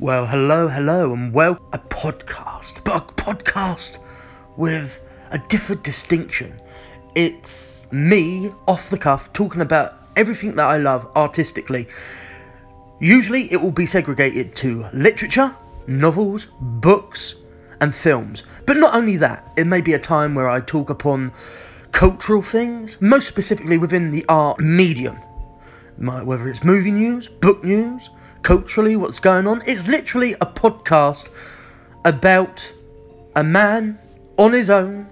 Well, hello, hello, and well, a podcast, but a podcast with a different distinction. It's me off the cuff talking about everything that I love artistically. Usually it will be segregated to literature, novels, books, and films. But not only that, it may be a time where I talk upon cultural things, most specifically within the art medium. Whether it's movie news, book news, culturally, what's going on. It's literally a podcast about a man on his own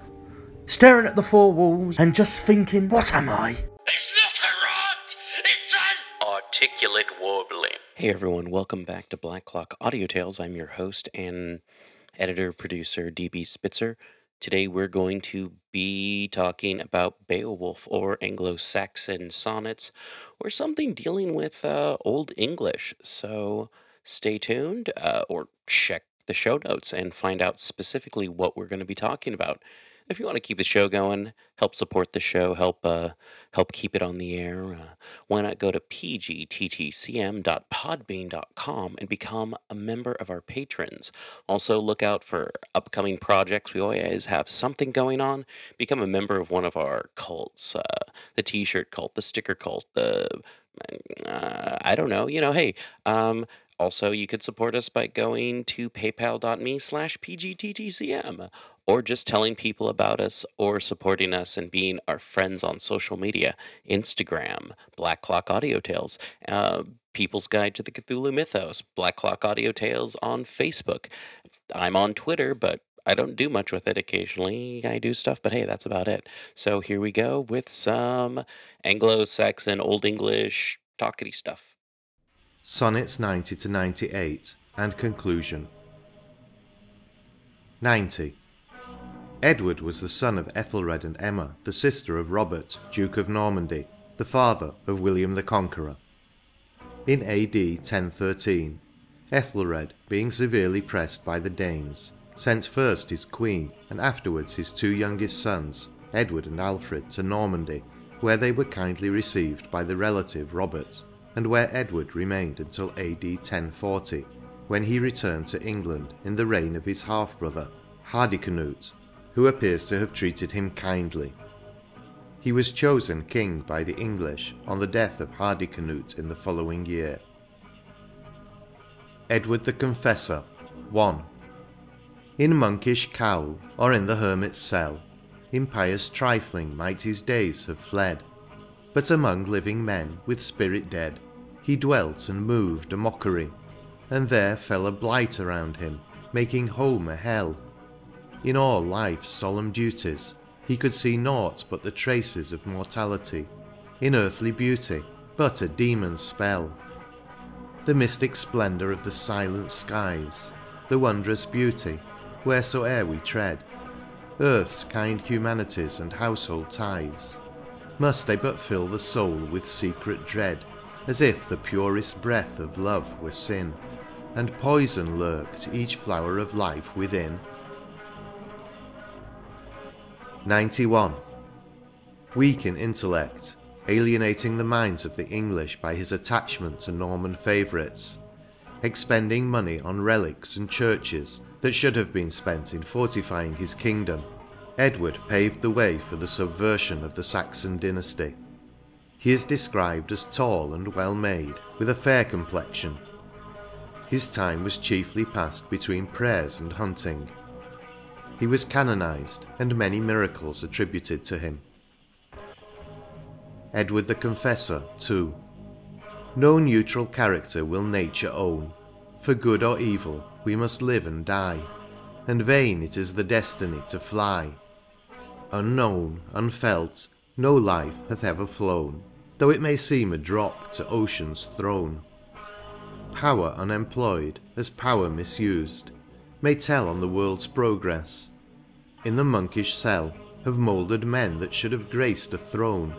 staring at the four walls and just thinking, what am I? It's not a rot! It's an articulate warbling. Hey everyone, welcome back to Black Clock Audio Tales. I'm your host and editor producer DB Spitzer. Today we're going to be talking about Beowulf or Anglo Saxon sonnets or something dealing with uh, Old English. So stay tuned uh, or check the show notes and find out specifically what we're going to be talking about if you want to keep the show going, help support the show, help uh, help keep it on the air, uh, why not go to pgttcm.podbean.com and become a member of our patrons? Also, look out for upcoming projects. We always have something going on. Become a member of one of our cults uh, the t shirt cult, the sticker cult, the uh, I don't know. You know, hey, um, also, you could support us by going to paypal.me slash pgttcm or just telling people about us or supporting us and being our friends on social media Instagram, Black Clock Audio Tales, uh, People's Guide to the Cthulhu Mythos, Black Clock Audio Tales on Facebook. I'm on Twitter, but I don't do much with it. Occasionally I do stuff, but hey, that's about it. So here we go with some Anglo Saxon, Old English, talkity stuff. Sonnets 90 to 98 and conclusion. 90. Edward was the son of Ethelred and Emma, the sister of Robert, Duke of Normandy, the father of William the Conqueror. In AD 1013, Ethelred, being severely pressed by the Danes, sent first his queen and afterwards his two youngest sons, Edward and Alfred, to Normandy, where they were kindly received by the relative Robert and where Edward remained until AD 1040, when he returned to England in the reign of his half-brother, Hardicanute, who appears to have treated him kindly. He was chosen king by the English on the death of Hardicanute in the following year. Edward the Confessor 1. In monkish cowl, or in the hermit's cell, in pious trifling might his days have fled, but among living men with spirit dead, he dwelt and moved a mockery, and there fell a blight around him, making home a hell. In all life's solemn duties he could see nought but the traces of mortality, in earthly beauty but a demon's spell. The mystic splendour of the silent skies, the wondrous beauty, wheresoe'er we tread, earth's kind humanities and household ties, must they but fill the soul with secret dread, as if the purest breath of love were sin, and poison lurked each flower of life within. 91. Weak in intellect, alienating the minds of the English by his attachment to Norman favourites, expending money on relics and churches that should have been spent in fortifying his kingdom, Edward paved the way for the subversion of the Saxon dynasty. He is described as tall and well made, with a fair complexion. His time was chiefly passed between prayers and hunting. He was canonized, and many miracles attributed to him. Edward the Confessor, 2. No neutral character will nature own, For good or evil we must live and die, And vain it is the destiny to fly. Unknown, unfelt, no life hath ever flown, Though it may seem a drop to ocean's throne. Power unemployed, as power misused, May tell on the world's progress. In the monkish cell have mouldered men That should have graced a throne,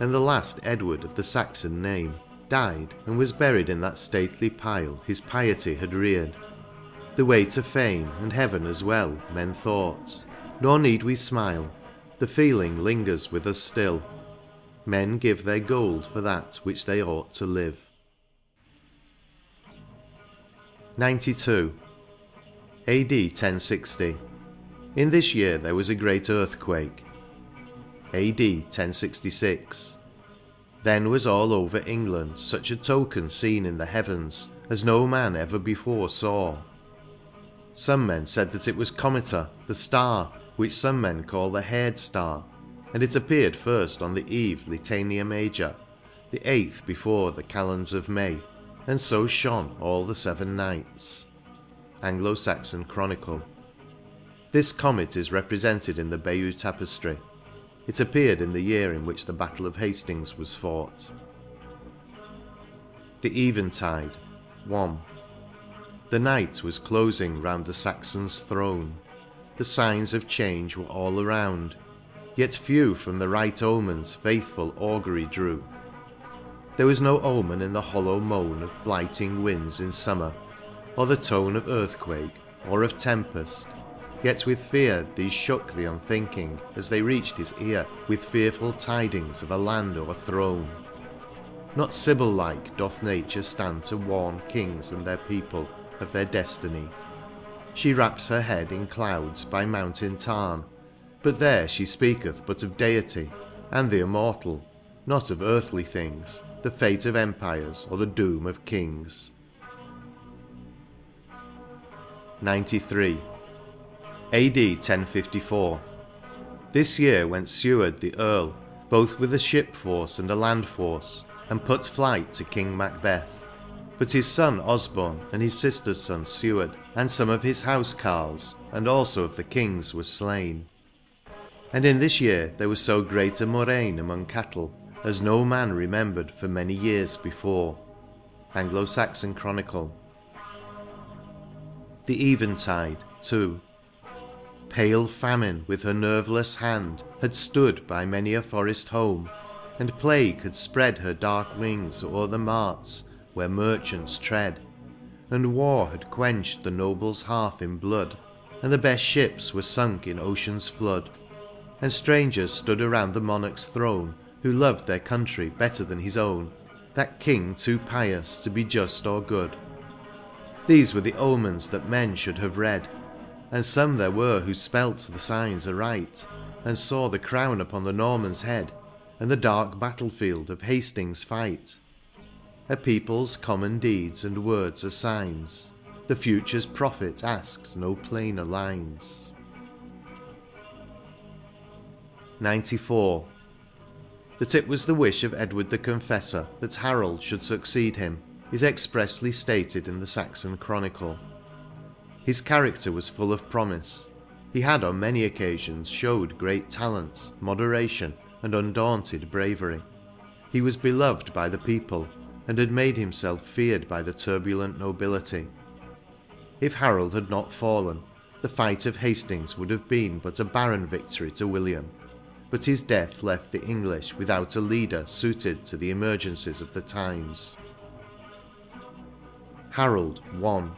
And the last Edward of the Saxon name Died, and was buried in that stately pile His piety had reared. The way to fame and heaven as well, men thought, Nor need we smile, the feeling lingers with us still. Men give their gold for that which they ought to live. 92. AD 1060. In this year there was a great earthquake. AD 1066. Then was all over England such a token seen in the heavens as no man ever before saw. Some men said that it was Cometa, the star, which some men call the haired star, and it appeared first on the eve Litania Major, the eighth before the calends of May, and so shone all the seven nights. Anglo Saxon Chronicle. This comet is represented in the Bayeux Tapestry. It appeared in the year in which the Battle of Hastings was fought. The Eventide 1. The night was closing round the Saxon's throne. The signs of change were all around, Yet few from the right omens faithful augury drew. There was no omen in the hollow moan Of blighting winds in summer, or the tone Of earthquake, or of tempest, yet with fear These shook the unthinking as they reached his ear With fearful tidings of a land o'erthrown. Not Sibyl like doth nature stand to warn Kings and their people of their destiny. She wraps her head in clouds by mountain tarn, But there she speaketh but of deity, And the immortal, not of earthly things, The fate of empires or the doom of kings. 93. AD 1054. This year went Siward the Earl, both with a ship force and a land force, and put flight to King Macbeth. But his son Osborne and his sister's son Siward, and some of his house carles, and also of the kings were slain. And in this year there was so great a murrain among cattle as no man remembered for many years before. Anglo Saxon Chronicle. The Eventide, too. Pale Famine with her nerveless hand had stood by many a forest home, And Plague had spread her dark wings o'er the marts where merchants tread, And War had quenched the noble's hearth in blood, And the best ships were sunk in ocean's flood, And strangers stood around the monarch's throne Who loved their country better than his own, That king too pious to be just or good. These were the omens that men should have read, And some there were who spelt the signs aright, And saw the crown upon the Norman's head, And the dark battle field of Hastings' fight. A people's common deeds and words are signs, The future's prophet asks no plainer lines. 94. That it was the wish of Edward the Confessor that Harold should succeed him is expressly stated in the Saxon Chronicle. His character was full of promise. He had on many occasions showed great talents, moderation, and undaunted bravery. He was beloved by the people, and had made himself feared by the turbulent nobility. If Harold had not fallen, the fight of Hastings would have been but a barren victory to William, but his death left the English without a leader suited to the emergencies of the times. Harold won.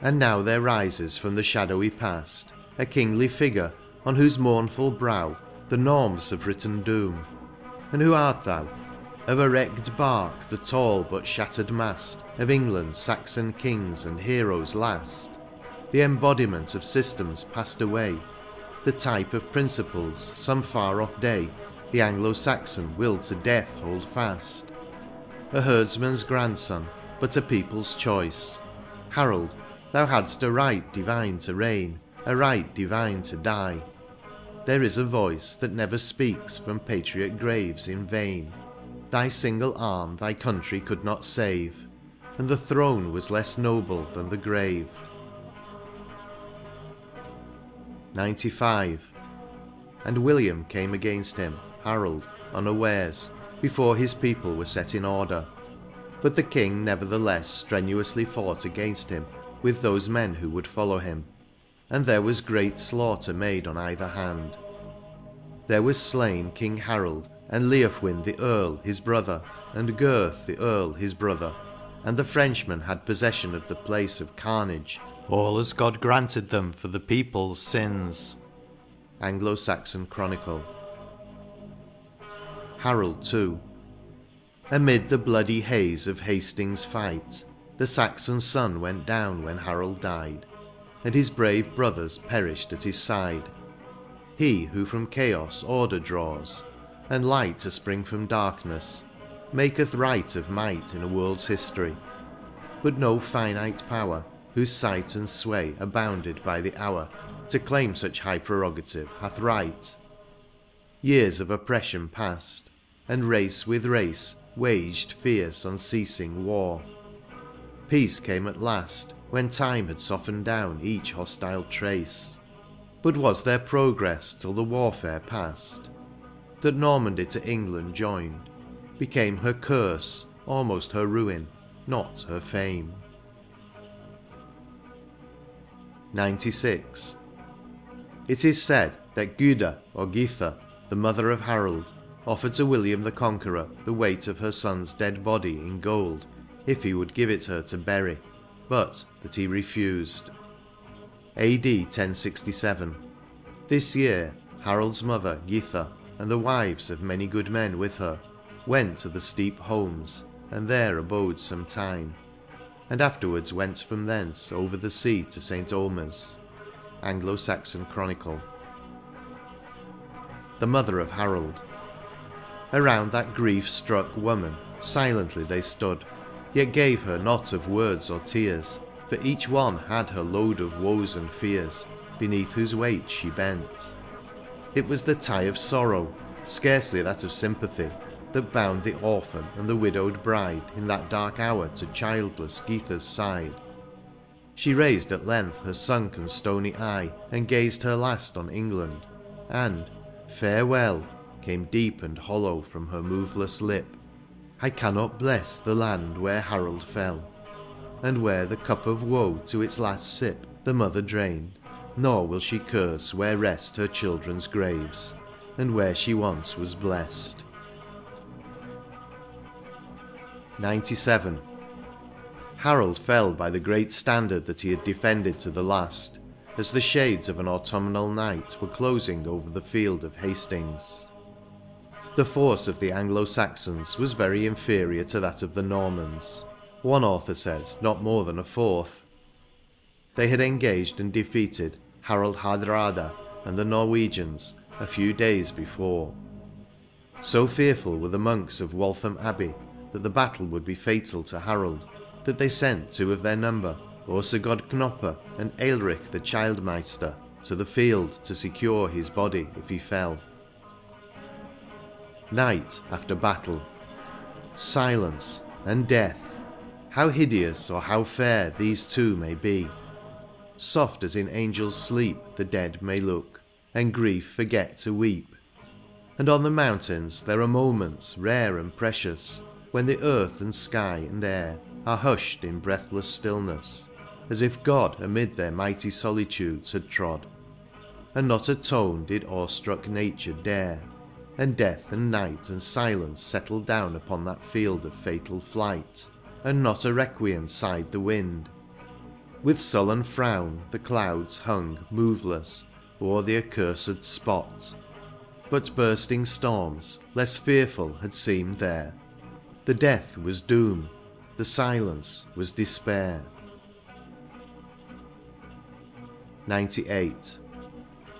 And now there rises from the shadowy past A kingly figure on whose mournful brow The Norns have written doom. And who art thou? Of a wrecked bark the tall but shattered mast Of England's Saxon kings and heroes last, The embodiment of systems passed away, The type of principles some far off day The Anglo Saxon will to death hold fast. A herdsman's grandson, but a people's choice, Harold, thou hadst a right divine to reign, a right divine to die. There is a voice that never speaks from patriot graves in vain. Thy single arm thy country could not save, and the throne was less noble than the grave. 95. And William came against him, Harold, unawares, before his people were set in order. But the king nevertheless strenuously fought against him with those men who would follow him, and there was great slaughter made on either hand. There was slain King Harold, and Leofwin the Earl his brother, and Gurth the Earl his brother, and the Frenchmen had possession of the place of carnage, all as God granted them for the people's sins. Anglo Saxon Chronicle. Harold too. Amid the bloody haze of Hastings' fight, the Saxon sun went down when Harold died, and his brave brothers perished at his side. He who from chaos order draws, and light to spring from darkness, maketh right of might in a world's history. But no finite power, whose sight and sway are bounded by the hour, to claim such high prerogative hath right. Years of oppression passed, and race with race waged fierce unceasing war. Peace came at last, when time had softened down each hostile trace. But was there progress till the warfare passed? That Normandy to England joined, became her curse, almost her ruin, not her fame. XCVI. It is said that Gyda or Gytha, the mother of Harold, offered to William the Conqueror the weight of her son's dead body in gold if he would give it her to bury, but that he refused. AD 1067. This year Harold's mother Gytha and the wives of many good men with her went to the steep Holms and there abode some time, and afterwards went from thence over the sea to St. Omer's. Anglo Saxon Chronicle. The mother of Harold. Around that grief struck woman silently they stood, Yet gave her not of words or tears, For each one had her load of woes and fears, Beneath whose weight she bent. It was the tie of sorrow, scarcely that of sympathy, That bound the orphan and the widowed bride In that dark hour to childless Gytha's side. She raised at length her sunk and stony eye, And gazed her last on England, and farewell Came deep and hollow from her moveless lip. I cannot bless the land where Harold fell, And where the cup of woe to its last sip The mother drained, nor will she curse where rest Her children's graves, and where she once was blessed. XCVII. Harold fell by the great standard that he had defended to the last, as the shades of an autumnal night were closing over the field of Hastings. The force of the Anglo-Saxons was very inferior to that of the Normans, one author says not more than a fourth. They had engaged and defeated Harald Hardrada and the Norwegians a few days before. So fearful were the monks of Waltham Abbey that the battle would be fatal to Harold, that they sent two of their number, Ursugod Knopper and Aelric the Childmeister, to the field to secure his body if he fell night after battle. Silence and death, how hideous or how fair these two may be. Soft as in angels' sleep the dead may look, and grief forget to weep. And on the mountains there are moments rare and precious, when the earth and sky and air are hushed in breathless stillness, as if God amid their mighty solitudes had trod, and not a tone did awestruck nature dare and death and night and silence settled down upon that field of fatal flight, and not a requiem sighed the wind. With sullen frown the clouds hung moveless o'er the accursed spot, but bursting storms less fearful had seemed there. The death was doom, the silence was despair. 98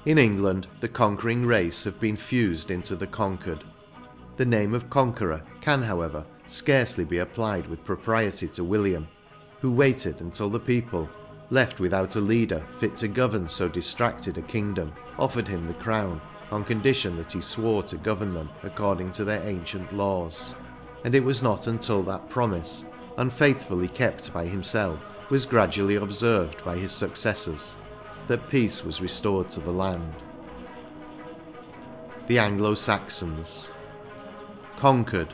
in England, the conquering race have been fused into the conquered. The name of conqueror can, however, scarcely be applied with propriety to William, who waited until the people, left without a leader fit to govern so distracted a kingdom, offered him the crown on condition that he swore to govern them according to their ancient laws. And it was not until that promise, unfaithfully kept by himself, was gradually observed by his successors, that peace was restored to the land. The Anglo-Saxons Conquered,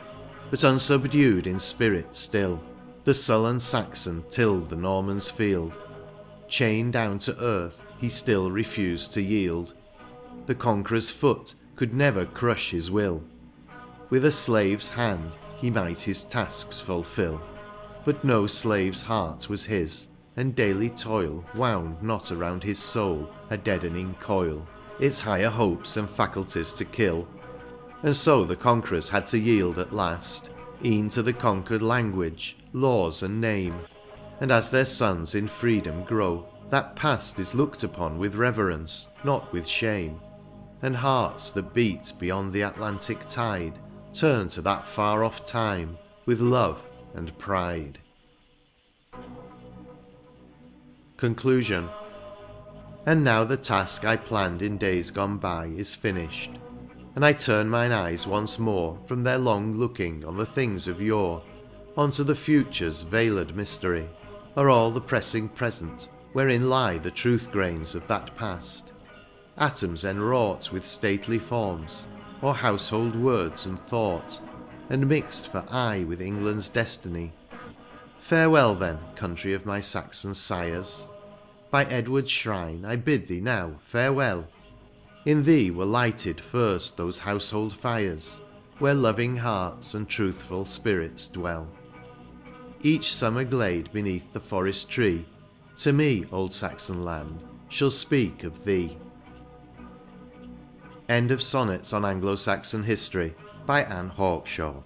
but unsubdued in spirit still, the sullen Saxon tilled the Norman's field. Chained down to earth, he still refused to yield. The conqueror's foot could never crush his will. With a slave's hand he might his tasks fulfil. But no slave's heart was his, and daily toil Wound not around his soul a deadening coil, Its higher hopes and faculties to kill. And so the conquerors had to yield at last, E'en to the conquered language, laws, and name. And as their sons in freedom grow, that past Is looked upon with reverence, not with shame. And hearts that beat beyond the Atlantic tide Turn to that far off time with love and pride. Conclusion. And now the task I planned in days gone by Is finished, and I turn mine eyes once more From their long looking on the things of yore Unto the future's veiled mystery, Or all the pressing present, wherein lie The truth grains of that past, atoms enwrought With stately forms, or household words and thought, And mixed for aye with England's destiny. Farewell then, country of my Saxon sires, By Edward's shrine I bid thee now farewell. In thee were lighted first those household fires, Where loving hearts and truthful spirits dwell. Each summer glade beneath the forest tree To me, old Saxon land, shall speak of thee. End of Sonnets on Anglo-Saxon History by Anne Hawkshaw.